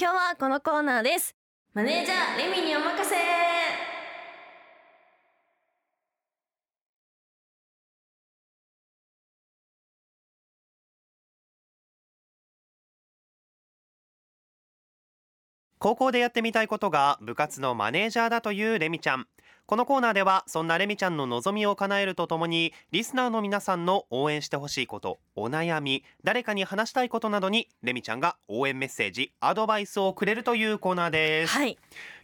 今日はこのコーナーです。マネージャーレミにお任せ。高校でやってみたいことが部活のマネージャーだというレミちゃん。このコーナーではそんなレミちゃんの望みを叶えるとともにリスナーの皆さんの応援してほしいことお悩み誰かに話したいことなどにレミちゃんが応援メッセージアドバイスをくれるというコーナーです、はい。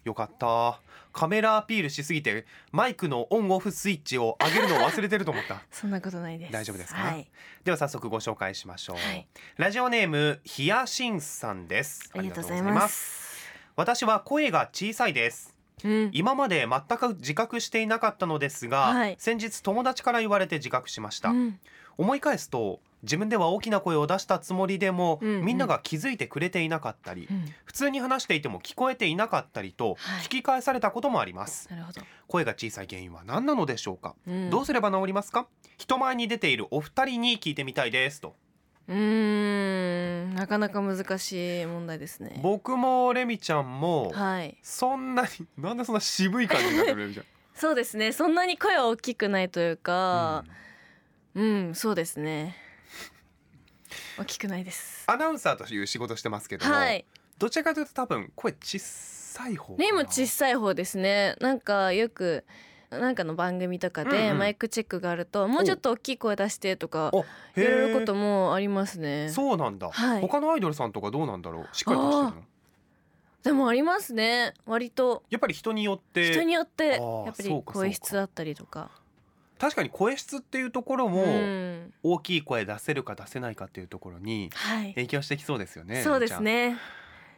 よかった。カメラアピールしすぎてマイクのオンオフスイッチを上げるのを忘れてると思った。そんなことないです。大丈夫ですか？はい。では早速ご紹介しましょう、はい。ラジオネームヒヤシンさんです。ありがとうございます。私は声が小さいですうん。今まで全く自覚していなかったのですが、はい。先日友達から言われて自覚しました、うん。思い返すと自分では大きな声を出したつもりでも、うんうん。みんなが気づいてくれていなかったり、うん。普通に話していても聞こえていなかったりと、はい。聞き返されたこともあります。声が小さい原因は何なのでしょうか、うん。どうすれば治りますか？人前に出ているお二人に聞いてみたいですと。うーんなかなか難しい問題ですね。僕もレミちゃんもはい。そんなになんでそんな渋い感じになってるレミちゃん。そうですね。そんなに声は大きくないというかうん、そうですね。大きくないです。アナウンサーという仕事してますけども、はい。どちらかというと多分声小さい方かな。ねも小さい方ですね。なんかよくなんかの番組とかうんでうん。マイクチェックがあると、もうちょっと大きい声出してとかお言われることもありますね。そうなんだ、はい。他のアイドルさんとかどうなんだろう？しっかり出してるの？でもありますね。割と。やっぱり人によって。人によってやっぱり声質だったりとか。確かに声質っていうところもうん。大きい声出せるか出せないかっていうところにはい。影響してきそうですよねそうですね。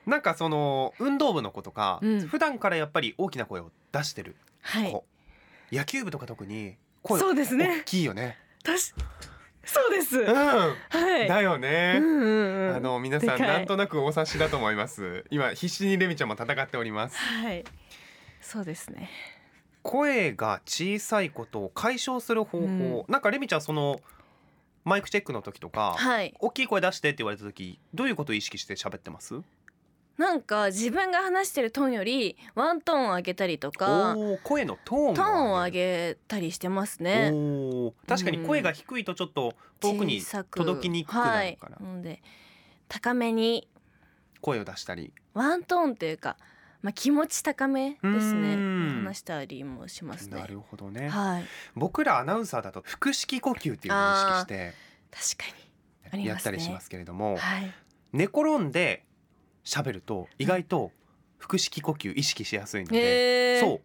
なんかその運動部の子とか、うん。普段からやっぱり大きな声を出してるはい。子、野球部とか特に声そうですね。大きいよね。そうです。うん。はい。だよね、うんうんうん。あの皆さんなんとなくお察しだと思います。今必死にレミちゃんも戦っております。はい。そうですね。声が小さいことを解消する方法、なんかレミちゃんそのマイクチェックの時とか、はい。大きい声出してって言われた時どういうことを意識して喋ってます？なんか自分が話してるトーンよりワントーン上げたりとかおー声のトーントーンを上るげたりしてますね。確かに声が低いとちょっと遠くに届きにくくなるから、はい、なので高めに声を出したり。ワントーンっていうか、まあ、気持ち高めですうねん。話したりもしますね。なるほどね、はい。僕らアナウンサーだと腹式呼吸っていうのを意識して確かに。やったりしますけれども、はい。寝転んで喋ると意外と腹式呼吸意識しやすいので、そう。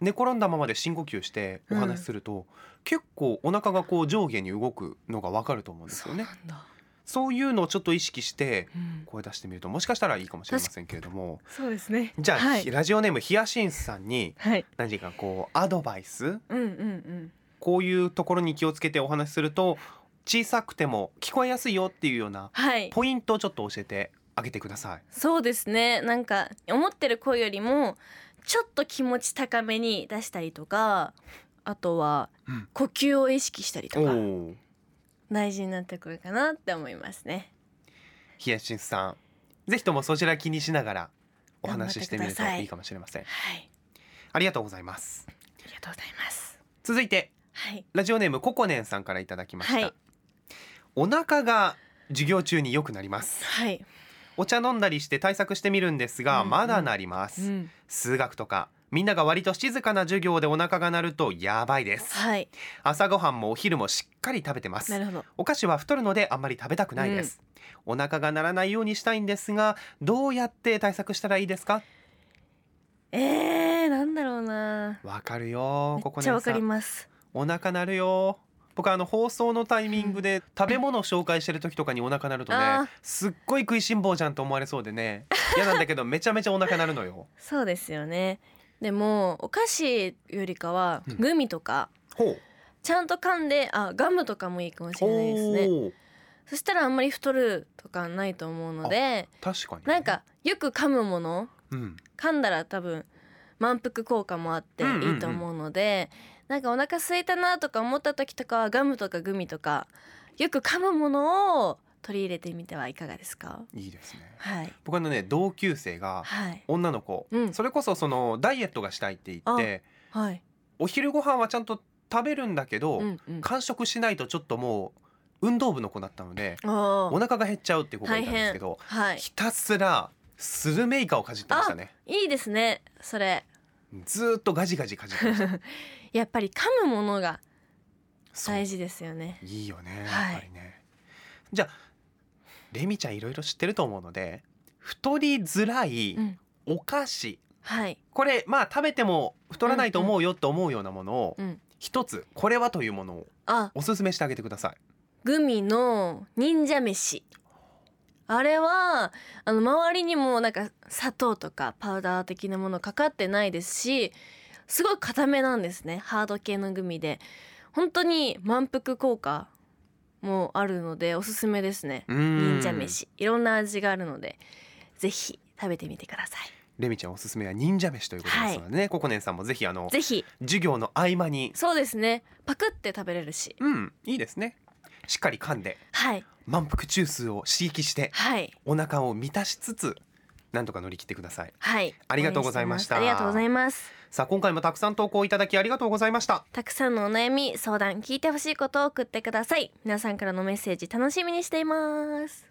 寝転んだままで深呼吸してお話しすると、結構お腹がこう上下に動くのがわかると思うんですそよね。うなんだ、そういうのをちょっと意識してうん。声出してみるともしかしたらいいかもしれませんけれども。そうですね。じゃあ、はい。ラジオネームヒヤシンスさんにはい。何かこうアドバイス？うんうんうん。こういうところに気をつけてお話しすると小さくても聞こえやすいよっていうようなはいポイントをちょっと教えてあげてください。そうですねなんか思ってる声よりもちょっと気持ち高めに出したりとかあとはうん呼吸を意識したりとかおお、大事になってくるかなって思いますねヒヤシンスさん、ぜひともそちら気にしながらお話ししてみるといいかもしれません。はいありがとうございます。ありがとうございます続いてはいラジオネームココネンさんからいただきました。はいお腹が授業中に良くなります。はい、お茶飲んだりして対策してみるんですが、うんうん。まだなります。うん、数学とか。みんなが割と静かな授業でお腹が鳴るとやばいです。はい。朝ごはんもお昼もしっかり食べてます。なるほど。お菓子は太るのであんまり食べたくないです、お腹が鳴らないようにしたいんですがどうやって対策したらいいですか？えー、なんだろうな。わかるよめここっちゃわかりまますお腹鳴るよ僕あの放送のタイミングで食べ物を紹介してる時とかにお腹鳴るとねすっごい食いしん坊じゃんと思われそうでね。嫌なんだけどめちゃめちゃお腹鳴るのよ。そうですよね。でもお菓子よりかはうん。グミとか、ほう。ちゃんと噛んであガムとかもいいかもしれないですね。そしたらあんまり太るとかないと思うので確かになんかよく噛むものうん。噛んだら多分満腹効果もあってうんうんうん。いいと思うので、なんかお腹空いたなとか思った時とかはガムとかグミとかよく噛むものを取り入れてみてはいかがですか？いいですね。はい。僕のね同級生がはい。女の子、うん。それこそそのダイエットがしたいって言ってはい。お昼ご飯はちゃんと食べるんだけど、うんうん。完食しないとちょっともう運動部の子だったのでお腹が減っちゃうっていう子がいたんですけど、はい。ひたすらスルメイカをかじってましたね。いいですねそれずーっとガジガジかじってました。やっぱり噛むものが大事ですよね。いいよねはい。やっぱりね、じゃあレミちゃんいろいろ知ってると思うので太りづらいうん。お菓子、はい。これまあ食べても太らないと思うよって思うようなものをうん。一つこれはというものをあ。おすすめしてあげてください。グミの忍者飯あれはあの周りにもなんか砂糖とかパウダー的なものかかってないですしすごい固めなんですね。ハード系のグミで。本当に満腹効果もあるのでおすすめですね。忍忍者飯。いろんな味があるのでぜひ食べてみてください。レミちゃんおすすめは忍者飯ということですのでね、ココネンさんもぜひあのぜひ。授業の合間に。そうですね。パクって食べれるし。うん。いいですねしっかり噛んではい。満腹中枢を刺激してはい。お腹を満たしつつなんとか乗り切ってください。はい。ありがとうございました。ありがとうございます。さあ今回もたくさん投稿いただきありがとうございました。たくさんのお悩み相談聞いてほしいことを送ってください。皆さんからのメッセージ楽しみにしています